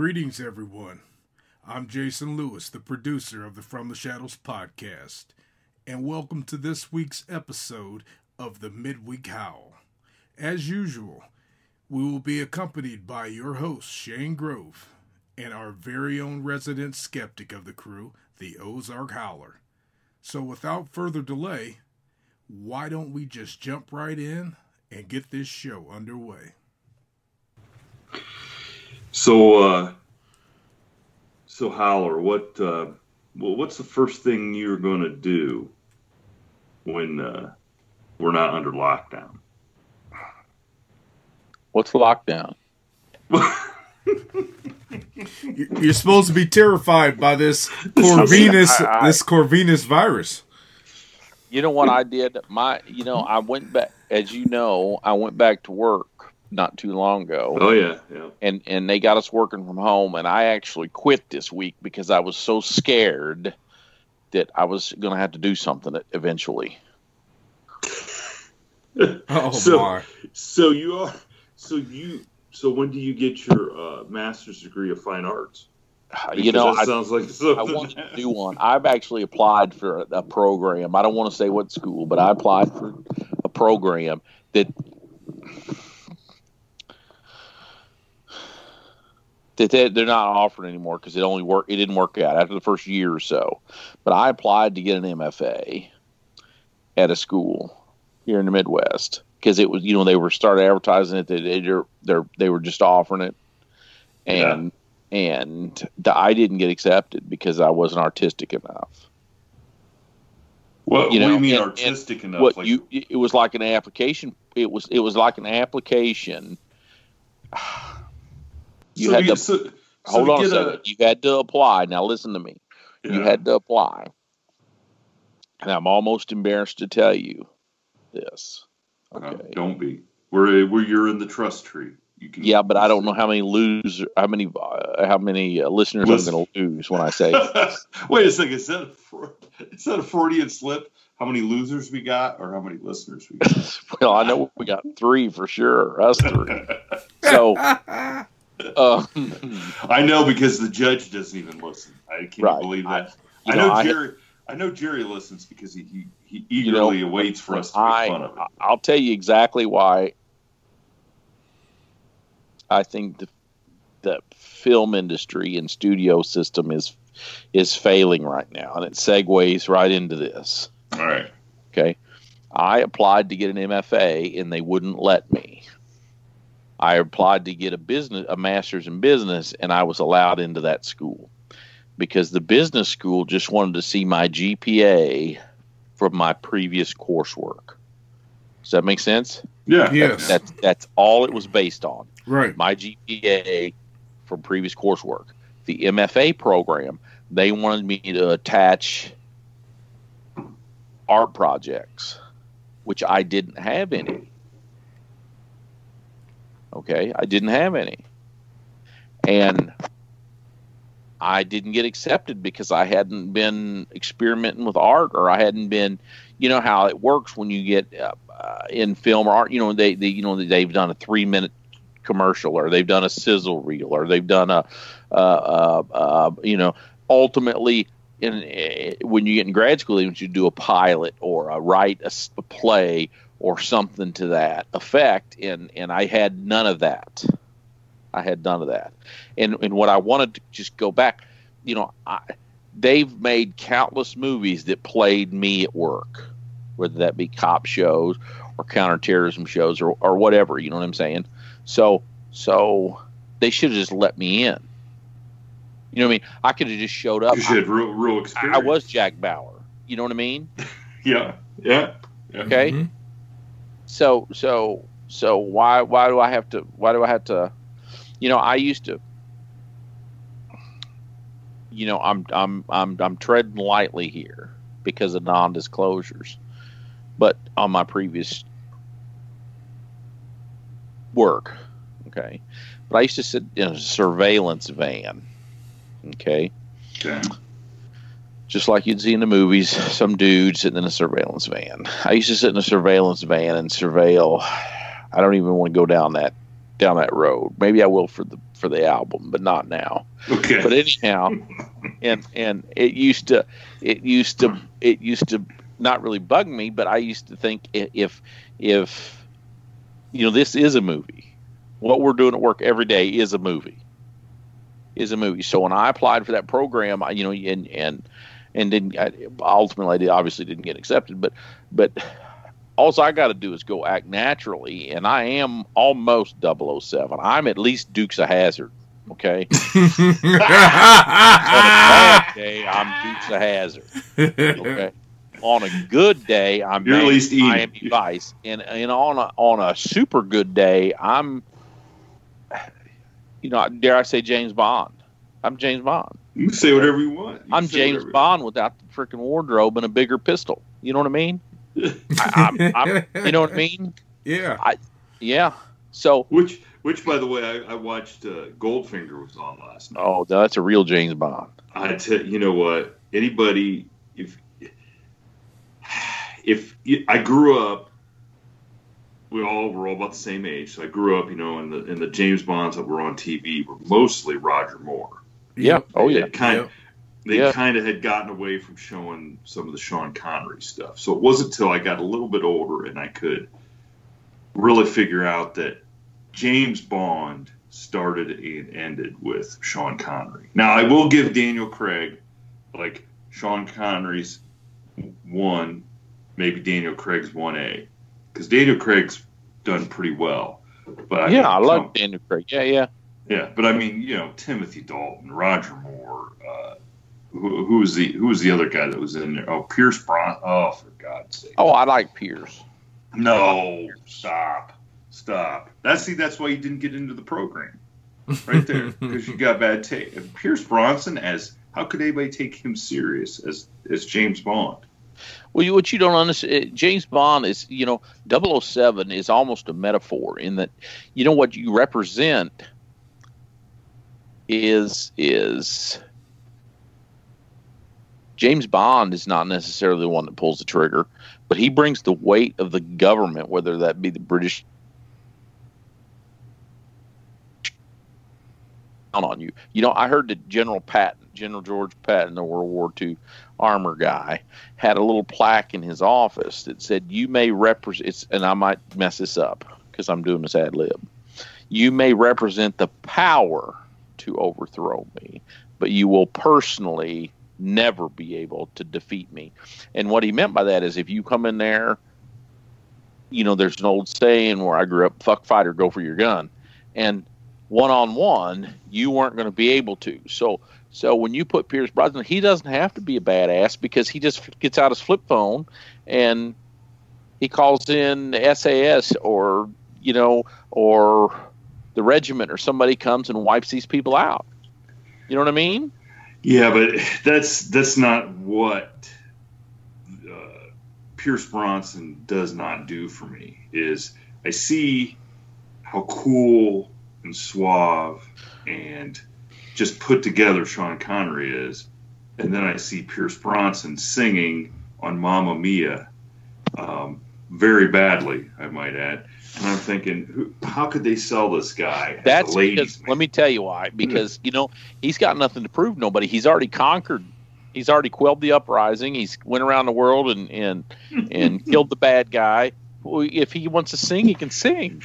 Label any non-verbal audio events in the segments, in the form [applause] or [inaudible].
Greetings, everyone. I'm Jason Lewis, the producer of the From the Shadows podcast, and welcome to this week's episode of the Midweek Howl. As usual, we will be accompanied by your host, Shane Grove, and our very own resident skeptic of the crew, the Ozark Howler. So, without further delay, why don't we just jump right in and get this show underway? So, uh, so Howler, what, uh, well, what's the first thing you're going to do when uh, we're not under lockdown? What's lockdown? [laughs] You're supposed to be terrified by this Corvinus, [laughs] I- I- this Corvinus virus. You know what I did? My, you know, I went back. As you know, I went back to work not too long ago, Oh yeah, yeah. and and they got us working from home. And I actually quit this week because I was so scared that I was going to have to do something eventually. [laughs] Oh So- my! So you are, so you, so when do you get your uh, master's degree of fine arts? you know, that I, sounds like I something. want to do one. I've actually applied for a, a program. I don't want to say what school, but I applied for a program that that they, they're not offering anymore because it only work. It didn't work out after the first year or so. But I applied to get an MFA at a school here in the Midwest because it was you know they were started advertising it. They they they're, they were just offering it, and and the, I didn't get accepted because I wasn't artistic enough. What, You what do you mean and- artistic enough? what like, you it was like an application. It was it was like an application. You so had you, to so, so hold to on a get second. You had to apply. Now listen to me. You had to apply, and I'm almost embarrassed to tell you this. Uh, Okay. don't be. We're we're you're in the trust tree. You can. Yeah, but I don't know how many lose, how many, uh, how many uh, listeners Listen. I'm going to lose when I say. [laughs] Wait a second. Is that a Fre- is that a Freudian slip? How many losers we got, or how many listeners we got? [laughs] well, I know we got three for sure. Us three. So, [laughs] uh, [laughs] I know because the judge doesn't even listen. I can't Right. believe that. you I, know, know, Jerry. I know Jerry listens because he he, he You know, eagerly awaits for us to make I, fun of it. I'll tell you exactly why I think the the film industry and studio system is is failing right now, and it segues right into this. All right. Okay, I applied to get an MFA, and they wouldn't let me. I applied to get a business a master's in business, and I was allowed into that school because the business school just wanted to see my GPA from my previous coursework. Does that make sense? Yeah. Yes. That's that's all it was based on. Right. My GPA from previous coursework. The MFA program, they wanted me to attach art projects, which I didn't have any. Okay, I didn't have any. and I didn't get accepted because I hadn't been experimenting with art or I hadn't been, you know how it works when you get uh, uh, in film or art. You know they, they you know they've done a three minute commercial or they've done a sizzle reel or they've done a, uh, uh, uh you know, ultimately in uh, when you get in grad school, even you do a pilot or a write a, a play or something to that effect, and and I had none of that. I had none of that. And and what I wanted to just go back, you know, I, they've made countless movies that played me at work, whether that be cop shows or counterterrorism shows or, or whatever, you know what I'm saying? So so they should have just let me in. You know what I mean? I could have just showed up. You should have real real experience. I was Jack Bauer. You know what I mean? [laughs] yeah. Yeah. yeah. Okay. Mm-hmm. So so so why why do I have to why do I have to you know, I used to you know, I'm I'm I'm I'm treading lightly here because of non-disclosures. But on my previous work, okay. But I used to sit in a surveillance van, okay. Okay. Just like you'd see in the movies, some dude sitting in a surveillance van. I used to sit in a surveillance van and surveil. I don't even want to go down that down that road. Maybe I will for the for the album, but not now. Okay. But anyhow, and and it used to it used to it used to not really bug me, but I used to think if if you know this is a movie, what we're doing at work every day is a movie, is a movie. So when I applied for that program, you know, and and and didn't ultimately I obviously didn't get accepted, but but all I got to do is go act naturally, and I am almost 007. I'm at least Dukes of Hazzard. Okay. [laughs] On a bad day, I'm Dukes of Hazzard. Okay. On a good day, I'm You're at least Miami Vice, and and on a on a super good day, I'm, you know, dare I say James Bond? I'm James Bond. You can say whatever you want. You I'm James Bond without the freaking wardrobe and a bigger pistol. You know what I mean? I, I'm, I'm, you know what I mean? [laughs] Yeah. I, yeah. So which which by the way, I, I watched uh, Goldfinger was on last night. Oh, that's a real James Bond. I tell you know what anybody if if I grew up we all were all about the same age. So I grew up, you know, in the in the James Bonds that were on TV were mostly Roger Moore. Yeah. Oh yeah. Kind of, they yeah. kind of had gotten away from showing some of the Sean Connery stuff. So it wasn't until I got a little bit older and I could really figure out that James Bond started and ended with Sean Connery. Now I will give Daniel Craig like Sean Connery's one, maybe Daniel Craig's one A, because Daniel Craig's done pretty well. But I yeah, I love Daniel Craig. Yeah, yeah, yeah. But I mean, you know, Timothy Dalton, Roger Moore. Uh, who, who was the who was the other guy that was in there? Oh, Pierce Bron. Oh, for God's sake! Oh, I like Pierce. No, stop, stop. That's see, that's why you didn't get into the program, right there, [laughs] because you got bad taste. Pierce Bronson as how could anybody take him serious as as James Bond? Well, you, what you don't understand, James Bond is, you know, 007 is almost a metaphor in that, you know, what you represent is is James Bond is not necessarily the one that pulls the trigger, but he brings the weight of the government, whether that be the British on you. You know, I heard that General Patton, General George Patton, the World War II armor guy, had a little plaque in his office that said, "You may represent," and I might mess this up because I'm doing this ad lib. You may represent the power to overthrow me, but you will personally never be able to defeat me. And what he meant by that is if you come in there, you know, there's an old saying where I grew up, fuck fighter, go for your gun. And one on one, you weren't going to be able to. So so when you put Pierce Brosnan, he doesn't have to be a badass because he just gets out his flip phone and he calls in SAS or you know or the regiment or somebody comes and wipes these people out. You know what I mean? Yeah, but that's that's not what uh, Pierce Bronson does not do for me. Is I see how cool and suave and just put together Sean Connery is, and then I see Pierce Bronson singing on Mamma Mia, um, very badly, I might add. And I'm thinking, who, how could they sell this guy? That's because, man? let me tell you why. Because you know he's got nothing to prove nobody. He's already conquered. He's already quelled the uprising. He's went around the world and and and [laughs] killed the bad guy. If he wants to sing, he can sing.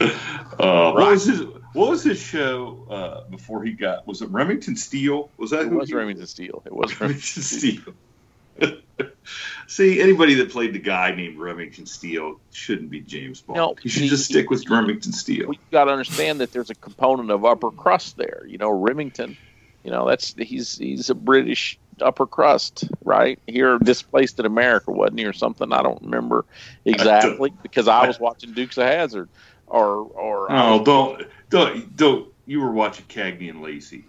Uh, what was his What was his show uh, before he got? Was it Remington Steele? Was that It was Remington Steele. It was [laughs] Remington Steele. [laughs] See, anybody that played the guy named Remington Steele shouldn't be James Bond. No, he should he- just stick with Remington Steele. Well, you got to understand that there's a component of upper crust there. You know, Remington. You know, that's he's he's a British upper crust, right? Here, displaced in America, wasn't he, or something? I don't remember exactly because I was watching Dukes of Hazzard, or or I Oh, was- don't, don't, don't. You were watching Cagney and Lacey.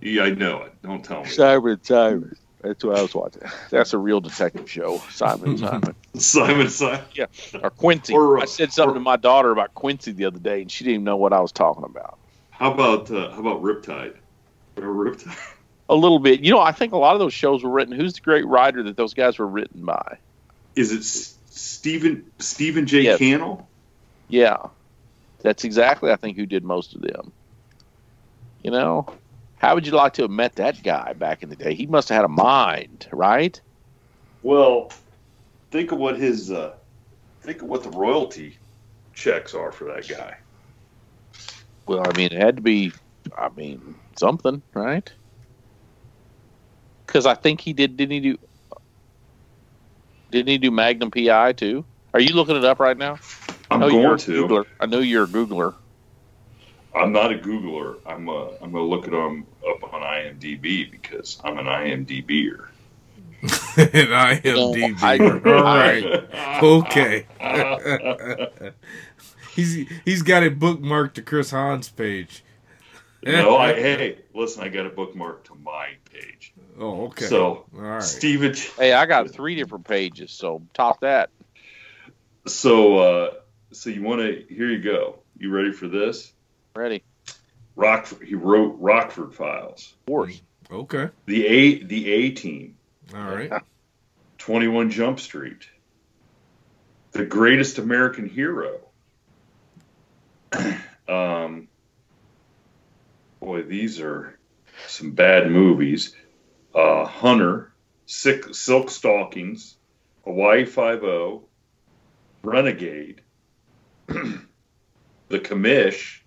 Yeah, I know it. Don't tell me. Simon Simon. That's what I was watching. [laughs] That's a real detective show, Simon [laughs] Simon. Simon, Simon. Yeah, or Quincy. Or, uh, I said something or- to my daughter about Quincy the other day, and she didn't even know what I was talking about. How about uh, how about Riptide? Remember Riptide? [laughs] A little bit. You know, I think a lot of those shows were written. Who's the great writer that those guys were written by? Is it Stephen Stephen J. Yes. Cannell? Yeah, that's exactly I think who did most of them. You know, how would you like to have met that guy back in the day? He must have had a mind, right? Well, think of what his uh, think of what the royalty checks are for that guy. Well, I mean, it had to be, I mean, something, right? Because I think he did. Didn't he do? Didn't he do Magnum PI too? Are you looking it up right now? I'm I know you're going to. Googler. I know you're a Googler. I'm not a Googler. I'm uh, I'm gonna look it on, up on IMDb because I'm an IMDBer. [laughs] and I am No, All right. [laughs] Okay. [laughs] he's he's got it bookmarked to Chris Hahn's page. no, I hey, listen, I got a bookmark to my page. Oh, okay. So, all right. Stephen, Hey, I got three different pages, so top that. so uh, so you want to? Here you go. You ready for this? Ready? Rockford. He wrote Rockford Files. Of course. Okay. The A the A Team. All right. [laughs] 21 Jump Street. The Greatest American Hero. [clears throat] um, boy, these are some bad movies. Uh, Hunter, Sick, Silk Stockings, Hawaii Five O, Renegade, [clears throat] The Commish.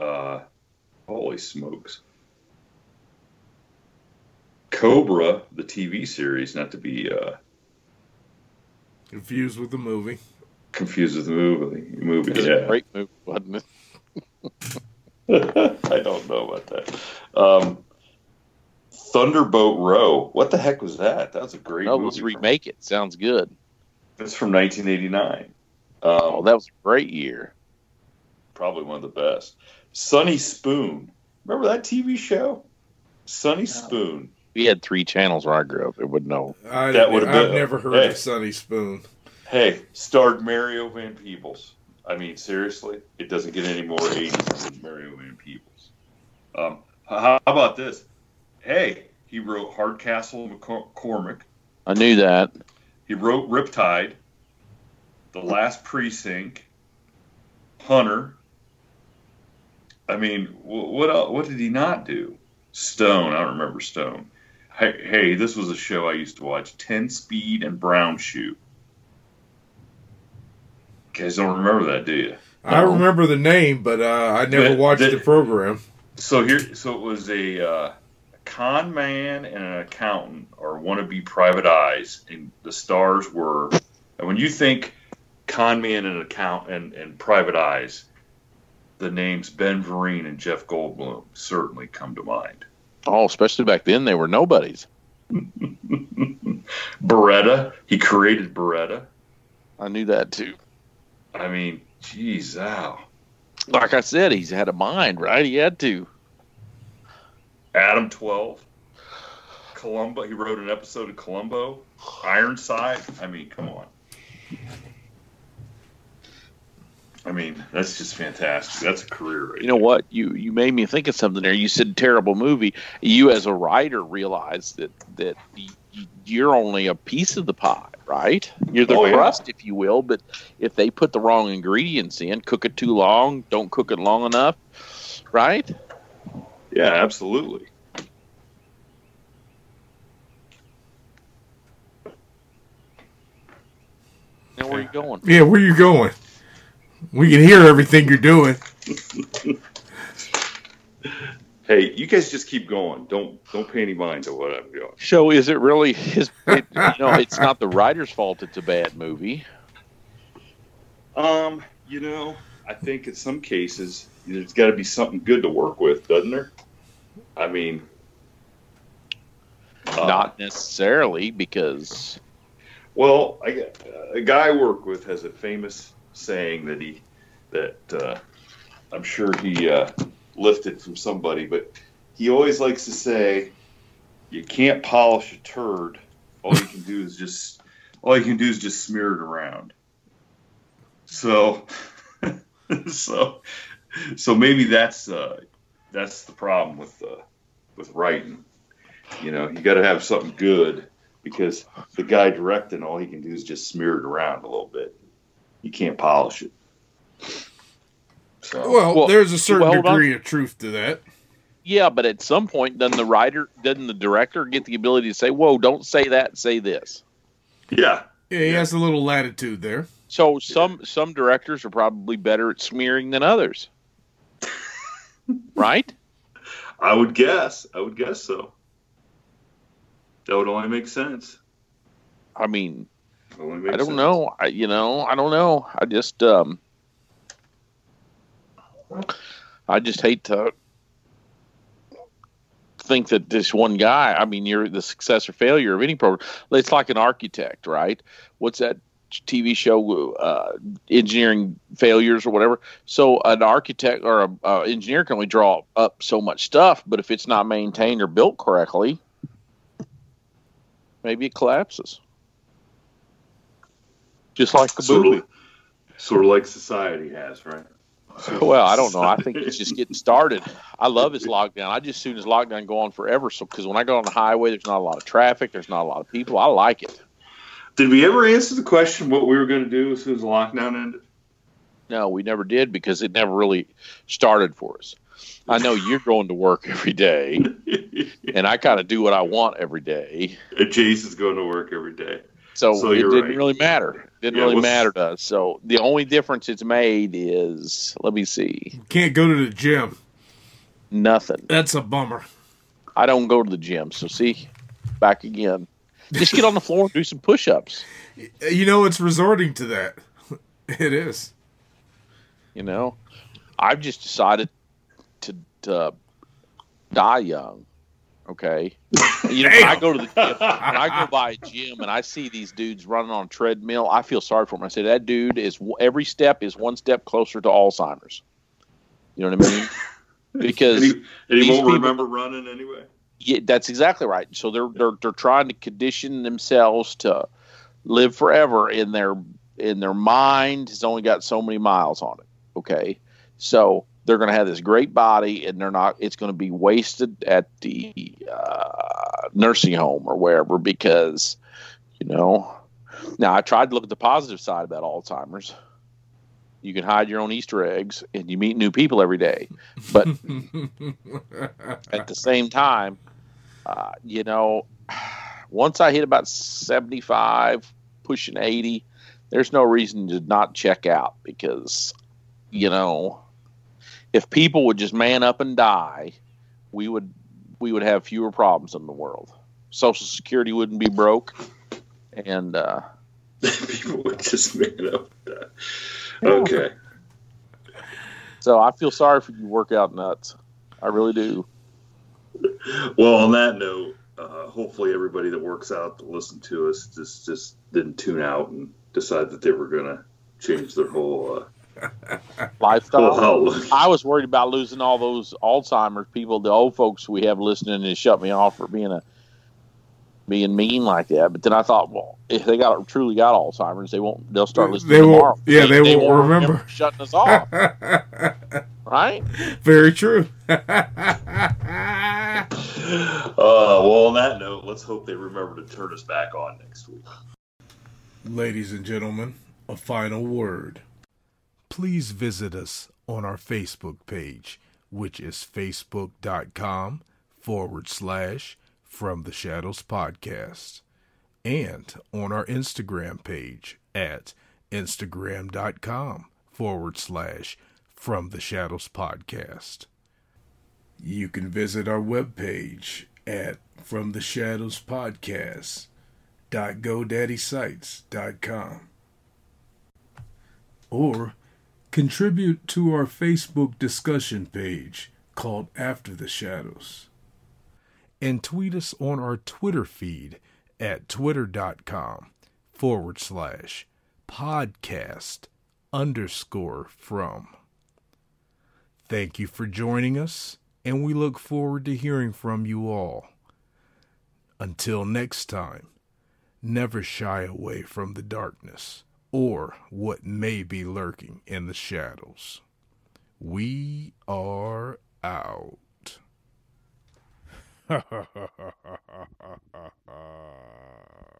Uh, holy smokes. Cobra, the TV series, not to be uh, Confused with the movie. confused with the movie. Movie, It was a yeah. great movie, wasn't it? [laughs] I don't know about that. Um, Thunderboat Row. What the heck was that? That was a great No, movie. let's from- remake it. Sounds good. That's from 1989. Oh, Um, that was a great year. probably one of the best. Sonny Spoon. Remember that TV show? Sonny Spoon. We had three channels where I grew up. It would know. I, That would've I've never heard hey. of Sonny Spoon. Hey, starred Mario Van Peebles. I mean, seriously, it doesn't get any more 80s than Mario Van Peebles. Um, how about this? Hey, he wrote Hardcastle McCormick. I knew that. He wrote Riptide, The Last Precinct, Hunter. I mean, what else, what did he not do? Stone. I don't remember Stone. Hey, hey, this was a show I used to watch. Ten Speed and Brown Shoe. You guys don't remember that, do you? I remember the name, but uh, I never The- watched the- the program. So here, so it was a uh, con man and an accountant, or wannabe private eyes, and the stars were. And when you think con man and account and, and private eyes, the names Ben Vereen and Jeff Goldblum certainly come to mind. Oh, especially back then, they were nobodies. [laughs] Baretta, he created Baretta. I knew that too. I mean, geez, ow. Like I said, he's had a mind, right? He had to. Adam Twelve, Columbo. He wrote an episode of Columbo. Ironside. I mean, come on. I mean, that's just fantastic. That's a career. Right You know there. what? You you made me think of something there. You said terrible movie. You as a writer realize that that y- y- you're only a piece of the pie, right? You're the Oh, yeah. crust, if you will. But if they put the wrong ingredients in, cook it too long, don't cook it long enough, right? Yeah, absolutely. Now where are you going? Yeah, where are you going? We can hear everything you're doing. Hey, you guys just keep going. Don't don't pay any mind to what I'm doing. So is it really his? [laughs] It, you know, it's not the writer's fault. It's a bad movie. Um, you know, I think in some cases there's got to be something good to work with, doesn't there? I mean, uh, Not necessarily because Well, I, got- a guy I work with has a famous saying that he that uh, I'm sure he uh, lifted from somebody, but he always likes to say, "You can't polish a turd. All you can do is just all you can do is just smear it around." So, [laughs] so, so maybe that's uh, that's the problem with uh, with writing. You know, you got to have something good because the guy directing all he can do is just smear it around a little bit. You can't polish it. So Well, Well, there's a certain well, hold on. degree of truth to that. yeah, but at some point, doesn't the writer, doesn't the director get the ability to say, "Whoa, don't say that, say this"? yeah, Yeah, he has a little latitude there. So some some directors are probably better at smearing than others, right? [laughs] I would guess. I would guess so. That would only make sense. I mean, Only make I don't sense. know. I you know, I don't know. I just um I just hate to think that this one guy, I mean, you're the success or failure of any program. It's like an architect, right? What's that TV show uh engineering failures or whatever. So an architect or a uh, engineer can only draw up so much stuff, but if it's not maintained or built correctly, maybe it collapses. Just like the Sort movie. of, sort of like society has, right? [laughs] Well, I don't know. I think it's just getting started. I love this lockdown. I just soon as lockdown go on forever. So because when I go on the highway, there's not a lot of traffic. There's not a lot of people. I like it. Did we ever answer the question what we were going to do as soon as the lockdown ended? No, we never did because it never really started for us. I know you're going to work every day, [laughs] and I kind of do what I want every day. Jason's going to work every day. So, So it didn't right. really matter. It didn't Yeah, really matter to us. So the only difference it's made is let me see, Can't go to the gym. nothing. That's a bummer. I don't go to the gym. So see, back again. Just get on the floor and do some push-ups. You know, it's resorting to that. [laughs] It is. You know, I've just decided to, to die young. Okay, [laughs] you know, when I go to the gym, when I go by a gym and I see these dudes running on a treadmill, I feel sorry for them. I say that dude is every step is one step closer to Alzheimer's. You know what I mean? [laughs] Because And he, and he won't people- remember running anyway. yeah, that's exactly right. So they're they're they're trying to condition themselves to live forever in their in their mind has only got so many miles on it. Okay, so they're going to have this great body, and they're not. It's going to be wasted at the uh, nursing home or wherever because you know. Now I tried to look at the positive side about Alzheimer's. You can hide your own Easter eggs, and you meet new people every day. But [laughs] at the same time, uh, you know, once I hit about 75, pushing 80, there's no reason to not check out because, you know, if people would just man up and die, we would we would have fewer problems in the world. Social Security wouldn't be broke, and uh, [laughs] People would just it up. Okay. so I feel sorry for you workout nuts. I really do. Well, on that note, uh, hopefully everybody that works out to listen to us just just didn't tune out and decide that they were going to change their whole uh, Lifestyle. whole [laughs] outlook. I was worried about losing all those Alzheimer's people, the old folks we have listening, and shut me off for being a being mean like that. But then I thought, well, if they got truly got Alzheimer's, they won't. They'll start listening They tomorrow. won't- yeah, they won't remember. shutting us off, [laughs] right? Very true. [laughs] Uh, well, on that note, let's hope they remember to turn us back on next week. Ladies and gentlemen, a final word. Please visit us on our Facebook page, which is facebook.com forward slash From the Shadows Podcast, and on our Instagram page at instagram.com forward slash From the Shadows Podcast. You can visit our webpage at From the Shadows Podcast www.godaddysite.com or contribute to our Facebook discussion page called After the Shadows and tweet us on our Twitter feed at twitter.com forward slash podcast underscore from. Thank you for joining us, and we look forward to hearing from you all. Until next time, never shy away from the darkness or what may be lurking in the shadows. We are out. [laughs]